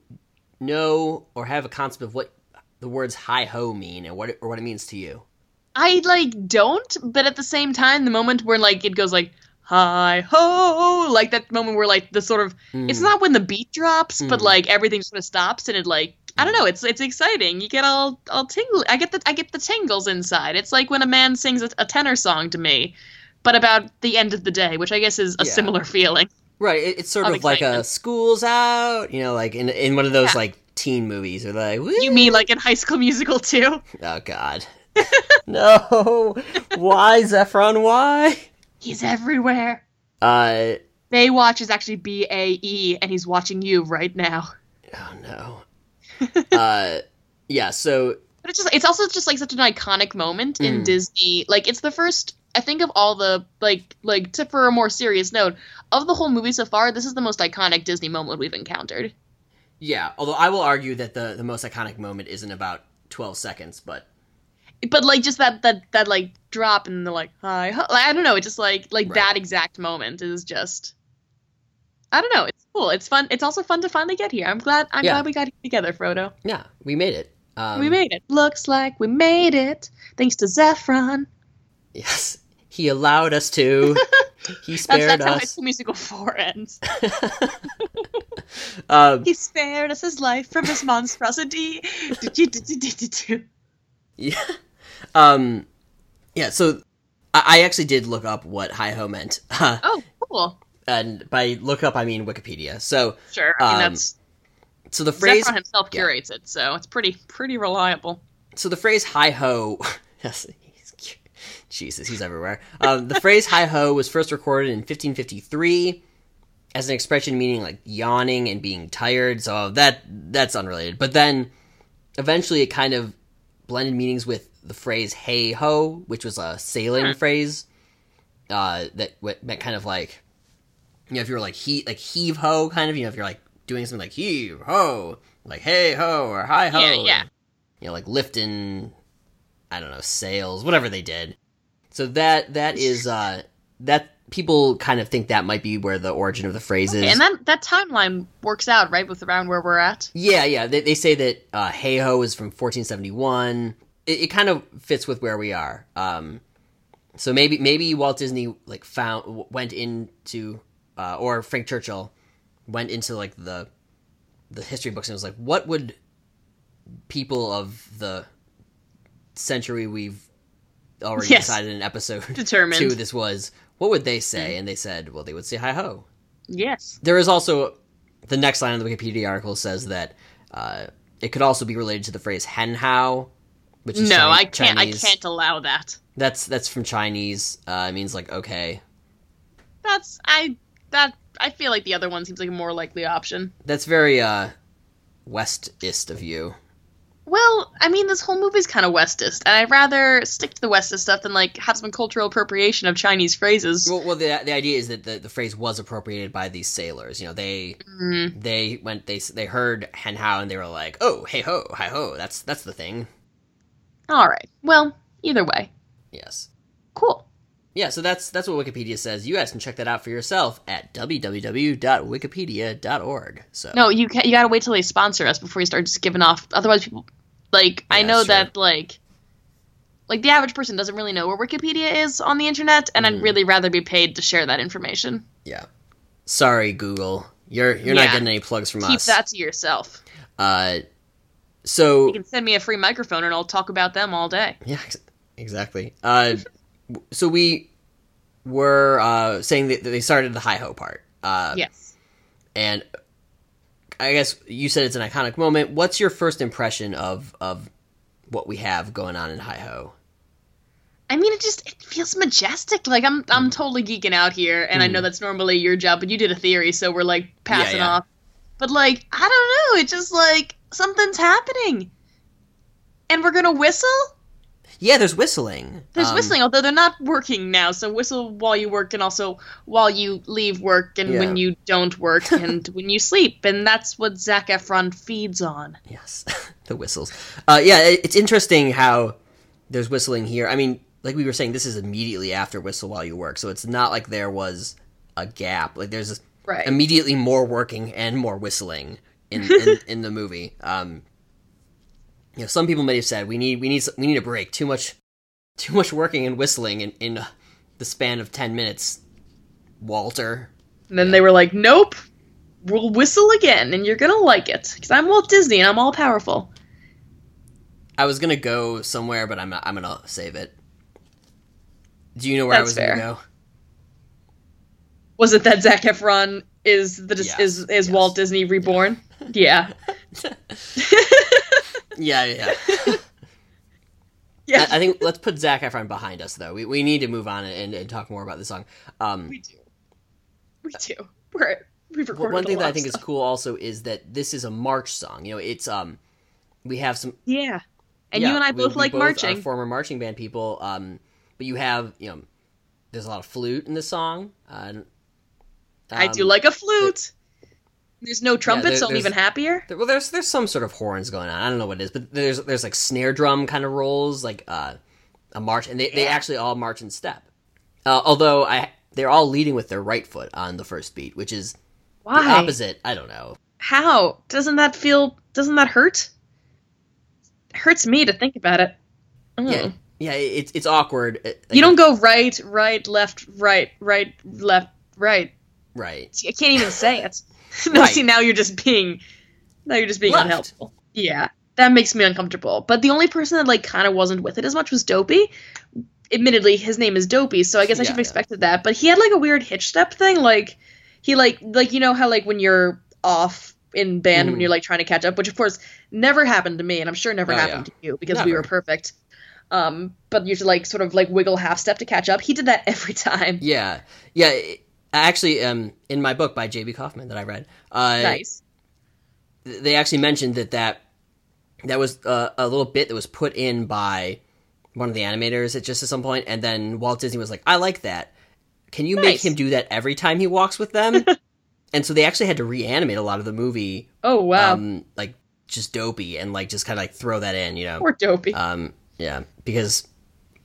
know or have a concept of what the words hi ho mean and what it, or what it means to you. I like don't, but at the same time, the moment where like it goes like hi ho, like that moment where like the sort of it's Mm. not when the beat drops, but Mm. like everything sort of stops and it like I don't know, it's it's exciting. You get all all tingle. I get the I get the tingles inside. It's like when a man sings a, a tenor song to me, but about the end of the day, which I guess is a Yeah. similar feeling. Right, it, it's sort Of of like a school's out, you know, like in in one of those Yeah. like teen movies, or like Woo! You mean like in High School Musical too? oh god, no, why Zephron? Why? He's everywhere. Uh, Baywatch is actually B A E, and he's watching you right now. Oh no. uh yeah, so But it's just it's also just like such an iconic moment in Mm. Disney. Like it's the first I think of all the like like to for a more serious note, of the whole movie so far, this is the most iconic Disney moment we've encountered. yeah, although I will argue that the the most iconic moment isn't about 12 seconds, but But like just that that that like drop and the like hi like, I don't know, it just like like Right. that exact moment is just I don't know, it's cool. It's fun. It's also fun to finally get here. I'm glad I'm Yeah. glad we got here together, Frodo. yeah, we made it. Um, we made it. Looks like we made it. Thanks to Zephron. Yes. He allowed us to he That's, spared that's how High us. School Musical 4 ends. um, He spared us his life from his monstrosity. Yeah. Um, yeah. So I, I actually did look up what hi ho meant, oh, cool. And by look up I mean Wikipedia. So Sure. I mean, Um, that's so the phrase Zephron himself yeah. curates it, so it's pretty pretty reliable. so the phrase hi ho yes he's jesus he's everywhere um, the phrase hi ho was first recorded in 1553 as an expression meaning like yawning and being tired so that that's unrelated but then eventually it kind of blended meanings with the phrase hey ho which was a sailing Hmm. phrase uh, that w- meant kind of like you know if you were like he like heave ho kind of you know if you're like doing something like heave ho like hey ho or hi ho Yeah, yeah. you know, like lifting, I don't know, sails, whatever they did. So that that is uh that people kind of think that might be where the origin of the phrase is. And that that timeline works out right with around where we're at. yeah, yeah. They, they say that uh, Hey Ho is from 1471. It, it kind of fits with where we are. Um, so maybe maybe Walt Disney like found went into uh, or Frank Churchill went into like the the history books and was like, what would people of the century we've already Yes. decided in episode Determined. two this was what would they say and they said well they would say hi ho Yes. there is also the next line of the Wikipedia article says that uh, it could also be related to the phrase "hen hao," which is No, Chi- I can't. Chinese. I can't allow that. That's that's from Chinese. Uh, it means like okay. That's I that I feel like the other one seems like a more likely option. That's very uh, westist of you. Well, I mean, this whole movie's kind of Westist, and I'd rather stick to the Westist stuff than like have some cultural appropriation of Chinese phrases. Well, well the the idea is that the, the phrase was appropriated by these sailors. You know, they Mm, they went they they heard hen hao and they were like, oh hey ho hi ho. That's that's the thing. all right. Well, either way, Yes. cool. Yeah, so that's that's what Wikipedia says. You guys can check that out for yourself at www.wikipedia.org. So No, you ca you gotta wait till they sponsor us before you start just giving off. Otherwise, people like I know that's true. that like like the average person doesn't really know where Wikipedia is on the internet, and Mm. I'd really rather be paid to share that information. yeah. Sorry, Google. You're you're Yeah. not getting any plugs from Keep us. Keep that to yourself. Uh, so You can send me a free microphone, and I'll talk about them all day. yeah, ex- exactly. Uh, so we were uh, saying that they started the hi ho part. Uh, yes. and I guess you said it's an iconic moment. What's your first impression of of what we have going on in hi ho? I mean, it just it feels majestic. Like I'm I'm Mm. totally geeking out here, and I know that's normally your job, but you did a theory, so we're like passing yeah. off. But like, I don't know. It's just like something's happening, and we're gonna whistle. Yeah, there's whistling. There's Um, whistling, although they're not working now. So whistle while you work, and also while you leave work, and when you don't work, and when you sleep, and that's what Zac Efron feeds on. Yes, the whistles. Uh, yeah, it, it's interesting how there's whistling here. I mean, like we were saying, this is immediately after whistle while you work, so it's not like there was a gap. Like there's Right. immediately more working and more whistling in in, in the movie. Um, you know, some people may have said we need we need we need a break. Too much too much working and whistling in in uh, the span of ten minutes. Walter. And then they were like, "Nope, we'll whistle again, and you're gonna like it, because I'm Walt Disney and I'm all powerful." I was gonna go somewhere, but I'm I'm gonna save it. Do you know where I was fair. gonna go? Was it that Zac Efron is the is is yes. Walt Disney reborn? Yeah, Yeah, yeah. yeah, I, I think let's put Zac Efron behind us, though. We, we need to move on and, and talk more about the song. Um, we do, we do. We're we've recorded one thing that I think is cool also is that this is a march song. You know, it's um, we have some. yeah, and yeah, you and I we- both we like Are marching. former marching band people. Um, but you have you know, there's a lot of flute in the song. Uh, I do um, like a flute. There's no trumpets, there- so I'm even happier. There, well, there's there's some sort of horns going on. I don't know what it is, but there's there's like snare drum kind of rolls, like uh, a march, and they, they actually all march in step. Uh, although I they're all leading with their right foot on the first beat, which is the Why? opposite. I don't know. How doesn't that feel? Doesn't that hurt? It hurts me to think about it. Oh. Yeah, yeah, it's it's awkward. It- You don't go right, right, left, right, right, left, right. right. I can't even say it. no, Right. see now you're just being now you're just being Left. unhelpful. Yeah. That makes me uncomfortable. But the only person that like kind of wasn't with it as much was Dopey. Admittedly, his name is Dopey, so I guess I Yeah, should have yeah. expected that. But he had like a weird hitch step thing. Like he like like you know how like when you're off in band when Mm. you're like trying to catch up, which of course never happened to me, and I'm sure never Oh, happened to you because we were perfect. Um, but you should like sort of like wiggle half step to catch up. He did that every time. Yeah, yeah. it- actually, um, in my book by J.B. Kaufman that I read, uh, nice. they actually mentioned that that that was uh, a little bit that was put in by one of the animators at just at some point, and then Walt Disney was like, "I like that. Can you make him do that every time he walks with them?" and so they actually had to reanimate a lot of the movie, Oh wow. um, like just dopey and like just kind of like throw that in, you know? Or Dopey. Um, yeah, because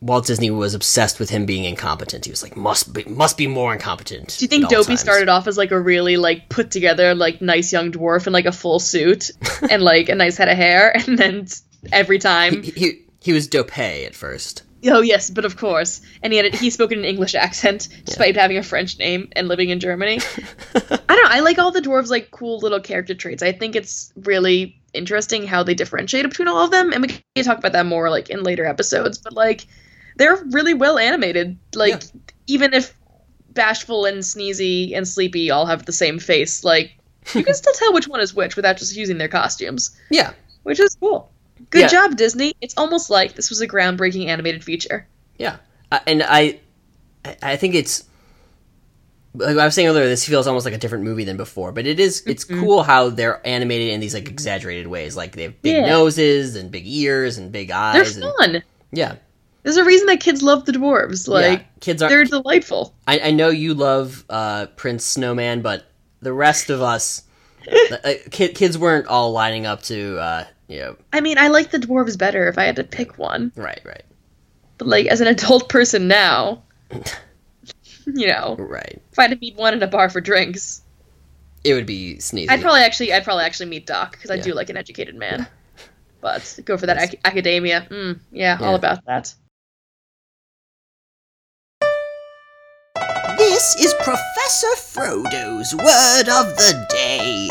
Walt Disney was obsessed with him being incompetent. He was like, "Must be, must be more incompetent." Do you think Dopey times. started off as like a really like put together like nice young dwarf in like a full suit and like a nice head of hair, and then every time, He, he he was dopey at first. oh yes, but of course, and he had he spoke in an English accent despite having a French name and living in Germany. I don't know. I like all the dwarves like cool little character traits. I think it's really interesting how they differentiate between all of them, and we can talk about that more like in later episodes. But like, they're really well animated. Like Yeah. even if bashful and sneezy and sleepy all have the same face, like you can still tell which one is which without just using their costumes, Yeah, which is cool. Good Yeah. job, Disney. It's almost like this was a groundbreaking animated feature. yeah, uh, and I I- think it's like I was saying earlier. This feels almost like a different movie than before, but it is. It's cool how they're animated in these like exaggerated ways. Like they have big Yeah. noses and big ears and big They're eyes. and, fun. yeah, There's a reason that kids love the dwarves. Like yeah. kids are. they're delightful. I, I know you love uh, Prince Snowman, but the rest of us, uh, kid, kids weren't all lining up to, uh, you know, I mean, I like the dwarves better if I had to pick one. right, right, But like as an adult person now, you know, right. if I had to meet one in a bar for drinks, It would be sneezy. I'd probably actually I'd probably actually meet Doc because I Yeah. do like an educated man. But go for that ac- academia. Mm, yeah, all Yeah. about that. This is Professor Frodo's word of the day.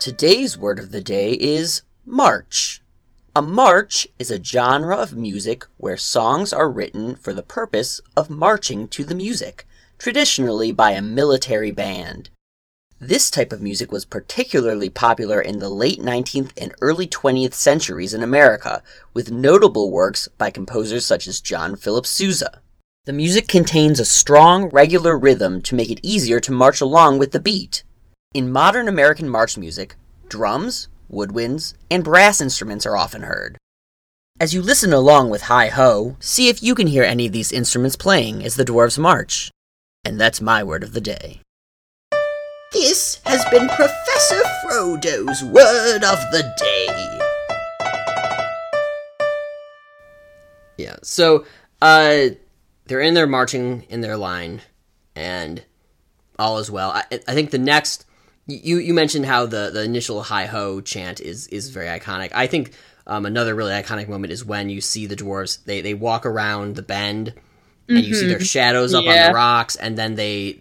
Today's word of the day is march. A march is a genre of music where songs are written for the purpose of marching to the music, traditionally by a military band. This type of music was particularly popular in the late 19th and early 20th centuries in America, with notable works by composers such as John Philip Sousa. The music contains a strong, regular rhythm to make it easier to march along with the beat. In modern American march music, drums, woodwinds, and brass instruments are often heard. As you listen along with Hi Ho, see if you can hear any of these instruments playing as the dwarves march. And that's my word of the day. This has been Professor Frodo's word of the day. Yeah, so uh they're in there marching in their line and all is well. I, I think the next you you mentioned how the the initial hi ho chant is is very iconic. I think um, another really iconic moment is when you see the dwarves they they walk around the bend and you see their shadows up on the rocks and then they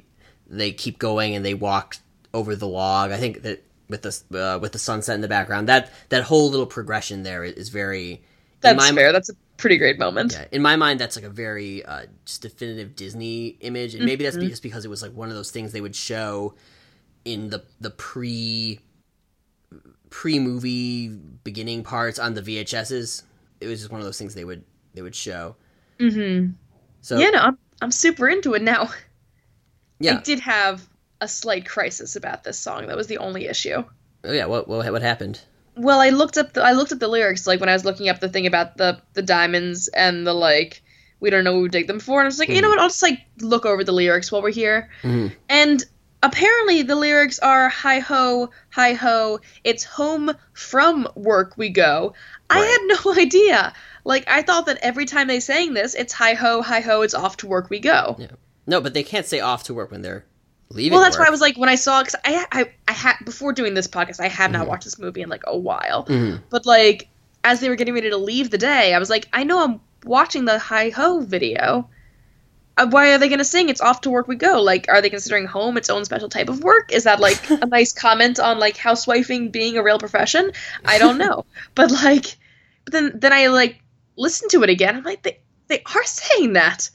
they keep going and they walk over the log. I think that with the uh, with the sunset in the background that that whole little progression there is, is very That's my- fair. That's a pretty great moment. yeah, in my mind, that's like a very uh, just definitive Disney image, and maybe that's Mm-hmm. just because it was like one of those things they would show in the the pre pre movie beginning parts on the VHSs. It was just one of those things they would they would show. Mm-hmm. So Yeah, no, I'm I'm super into it now. yeah, I did have a slight crisis about this song. That was the only issue. oh yeah. What what what happened? Well, I looked up the I looked at the lyrics like when I was looking up the thing about the the diamonds and the like we don't know what we dig them for and I was like, you know what, I'll just like look over the lyrics while we're here. Mhm. And apparently the lyrics are hi ho, hi ho, it's home from work we go. I had no idea. Like I thought that every time they sang this, it's hi ho, hi ho, it's off to work we go. Yeah. No, but they can't say off to work when they're Well, that's why. I was like, when I saw, because I, I, I had before doing this podcast, I had not Mhm. watched this movie in like a while. Mhm. But like, as they were getting ready to leave the day, I was like, I know I'm watching the Hi Ho video. Uh, why are they going to sing? It's off to work we go. Like, are they considering home its own special type of work? Is that like a nice comment on like housewifing being a real profession? I don't know. but like, but then then I like listened to it again. I'm like, they they are saying that.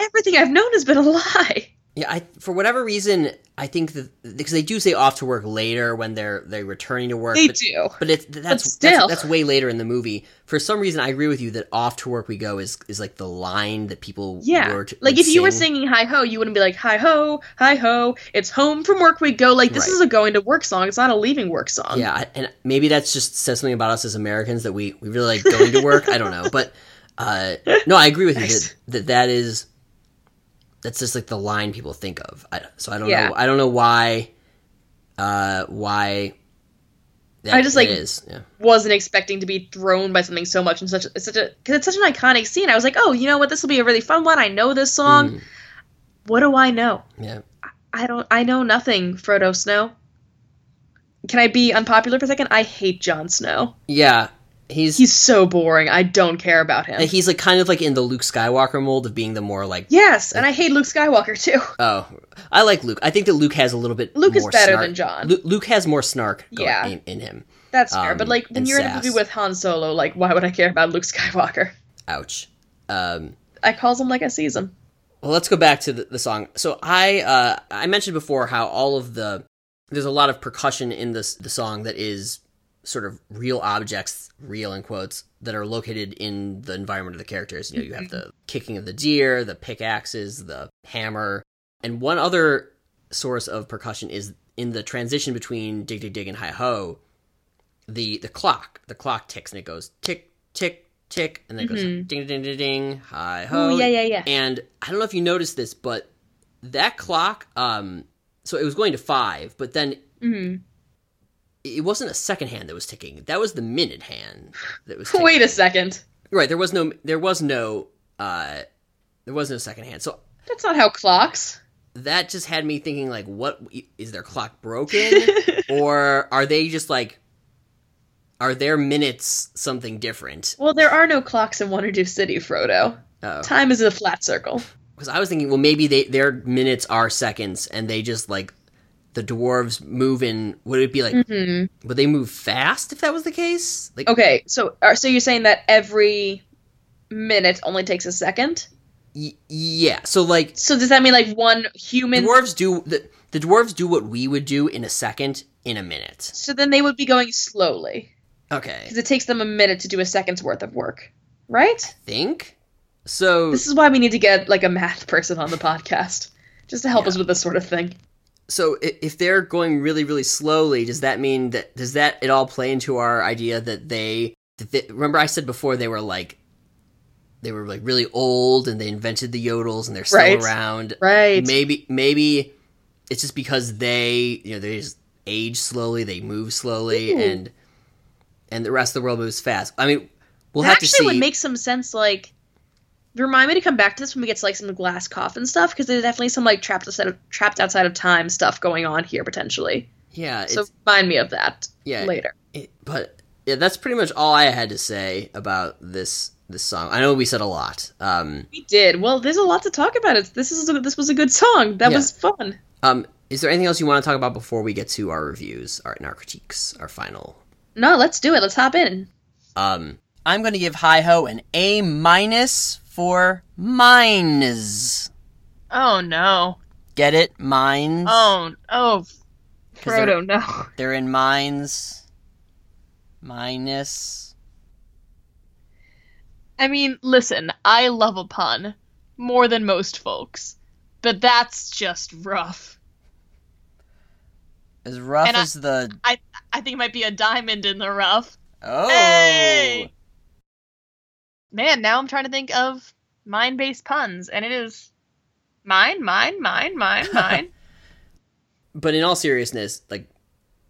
Everything I've known has been a lie. Yeah, I for whatever reason, I think that because they do say off to work later when they're they're returning to work. They but, do. but it's that's, still. that's that's way later in the movie. For some reason, I agree with you that off to work we go is is like the line that people Yeah. were to, like if you were singing hi ho, you wouldn't be like hi ho, hi ho, it's home from work we go. Like this Right. is a going to work song. It's not a leaving work song. Yeah, and maybe that's just says something about us as Americans that we, we really like going to work. I don't know, but uh, no, I agree with you Nice. that, that that is that's just like the line people think of. I, so I don't Yeah. know. I don't know why. Uh, why? That, I just, like-. Yeah. Wasn't expecting to be thrown by something so much and such it's such a because it's such an iconic scene. I was like, oh, you know what? This will be a really fun one. I know this song. Mm, What do I know? yeah. I don't. I know nothing. Frodo Snow. Can I be unpopular for a second? I hate Jon Snow. Yeah. He's he's, so boring. I don't care about him. he's like kind of like in the Luke Skywalker mold of being the more like yes, and I hate Luke Skywalker too. oh I like Luke. I think that Luke has a little bit Luke is better snark. than Jon. Lu- Luke has more snark going Yeah. in, in him. That's fair. Um, But like when you're in a movie with Han Solo, like why would I care about Luke Skywalker? Ouch. Um, I calls him like I sees him. well, let's go back to the, the song. So I uh, I mentioned before how all of the there's a lot of percussion in this the song that is sort of real objects, real in quotes, that are located in the environment of the characters. You know, you have the kicking of the deer, the pickaxes, the hammer, and one other source of percussion is in the transition between dig dig dig and hi ho. The the clock, the clock ticks and it goes tick tick tick, and then it goes ding ding ding ding ding hi ho. Yeah, yeah, yeah. And I don't know if you noticed this, but that clock, um, so it was going to five, but then hmm it wasn't a second hand that was ticking. That was the minute hand that was ticking. Wait a second. Right, there was no, there was no, uh, there was no second hand. So That's not how clocks. that just had me thinking, like, what is their clock broken, or are they just like, are their minutes something different? well, there are no clocks in Waterdeep City, Frodo. Oh. Time is a flat circle. Because I was thinking, well, maybe they their minutes are seconds, and they just like the dwarves move in. Would it be like? hmm Would they move fast if that was the case? Like, Okay, so are, so you're saying that every minute only takes a second? y- yeah. So like, So does that mean like one human? dwarves do the the dwarves do what we would do in a second in a minute. So then they would be going slowly Okay, because it takes them a minute to do a second's worth of work, right? think so. This is why we need to get like a math person on the podcast just to help Yeah. us with this sort of thing. So if they're going really really slowly, does that mean that does that at all play into our idea that they, that they remember I said before they were like they were like really old and they invented the yodels and they're still Right. around. Right. Maybe maybe it's just because they you know they just age slowly, they move slowly, Ooh. and and the rest of the world moves fast. I mean, we'll that have to actually see. would make some sense. Like, remind me to come back to this when we get to like some glass coffin stuff because there's definitely some like trapped outside of trapped outside of time stuff going on here potentially. yeah, So remind me of that yeah, later. it- but yeah, that's pretty much all I had to say about this this song. I know we said a lot. Um, We did well. There's a lot to talk about. It. This is a, this was a good song. That Yeah. was fun. um, is there anything else you want to talk about before we get to our reviews, our, and our critiques, our final No, let's do it. Let's hop in. Um, I'm going to give Hi Ho an A minus for mines. Oh no. Get it? Mines. Oh oh. 'Cause they're- Frodo, no. They're in mines. Minus. I mean, listen, I love a pun more than most folks, but that's just rough. As rough And I- as the. I I think it might be a diamond in the rough. Oh. Hey! Man, now I'm trying to think of mine-based puns, and it is mine, mine, mine, mine, mine. But in all seriousness, like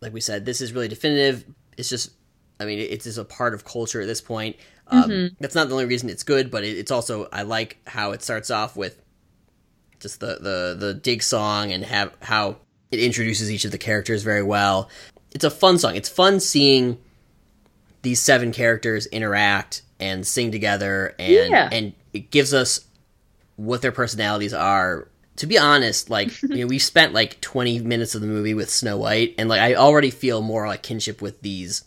like we said, this is really definitive. It's just, I mean, it's just a part of culture at this point. Um, Mhm. That's not the only reason it's good, but it, it's also I like how it starts off with just the the the dig song and have how it introduces each of the characters very well. It's a fun song. It's fun seeing these seven characters interact and sing together and Yeah. and it gives us what their personalities are to be honest like you know we've spent like 20 minutes of the movie with snow white and like i already feel more like kinship with these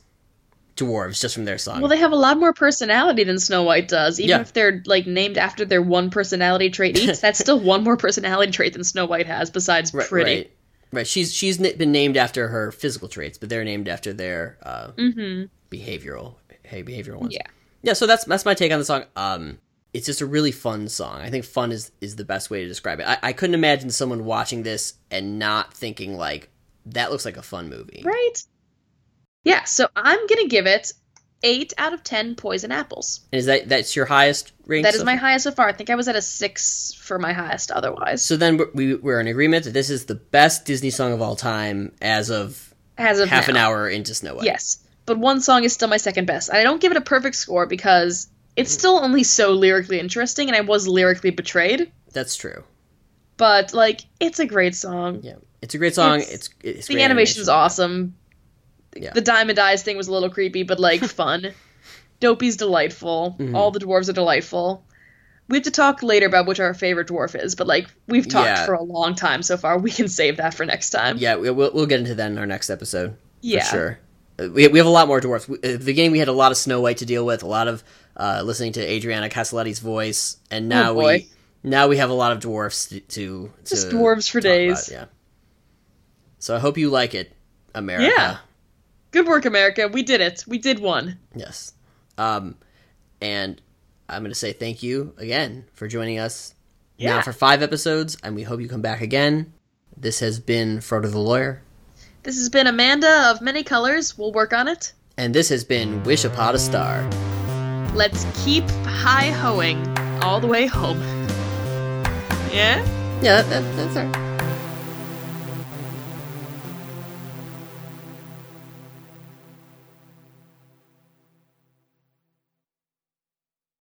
dwarves just from their song Well, they have a lot more personality than Snow White does. Even Yeah. if they're like named after their one personality trait each, that's still one more personality trait than Snow White has besides Right- pretty. right right she's she's been named after her physical traits but they're named after their uh behavioral hey behavioral ones Yeah. Yeah so that's that's my take on the song um it's just a really fun song i think fun is is the best way to describe it i, I couldn't imagine someone watching this and not thinking like that looks like a fun movie Right? Yeah, so I'm gonna give it eight out of ten poison apples. and is that that's your highest range That is so my highest so far. I think I was at a six for my highest otherwise. so then we're- we, we're in agreement that this is the best disney song of all time as of As of half an hour into snow white Yes. But one song is still my second best. I don't give it a perfect score because it's still only so lyrically interesting and I was lyrically betrayed. that's true But like it's a great song. yeah it's a great song It's- it's, it's the animation's animation. awesome. Yeah. The Diamond Eyes thing was a little creepy, but like fun. Dopey's delightful. Mm-hmm. All the dwarves are delightful. We have to talk later about which our favorite dwarf is, but like we've talked Yeah. for a long time so far. We can save that for next time. Yeah, we- we'll we'll get into that in our next episode. Yeah. for sure. We we have a lot more dwarfs. We- the game we had a lot of Snow White to deal with, a lot of uh, listening to Adriana Caselotti's voice, and now Oh, we now we have a lot of dwarfs to, to Just to dwarves for talk about, days. yeah. So I hope you like it, America. Yeah. Good work, America. We did it. We did one. Yes. Um, and I'm going to say thank you again for joining us now Yeah. for five episodes, and we hope you come back again. This has been Frodo the Lawyer, This has been Amanda of Many Colors. We'll work on it. and this has been Wish Upon a Star. Let's keep high hoeing all the way home. Yeah? Yeah, that, that, that's right.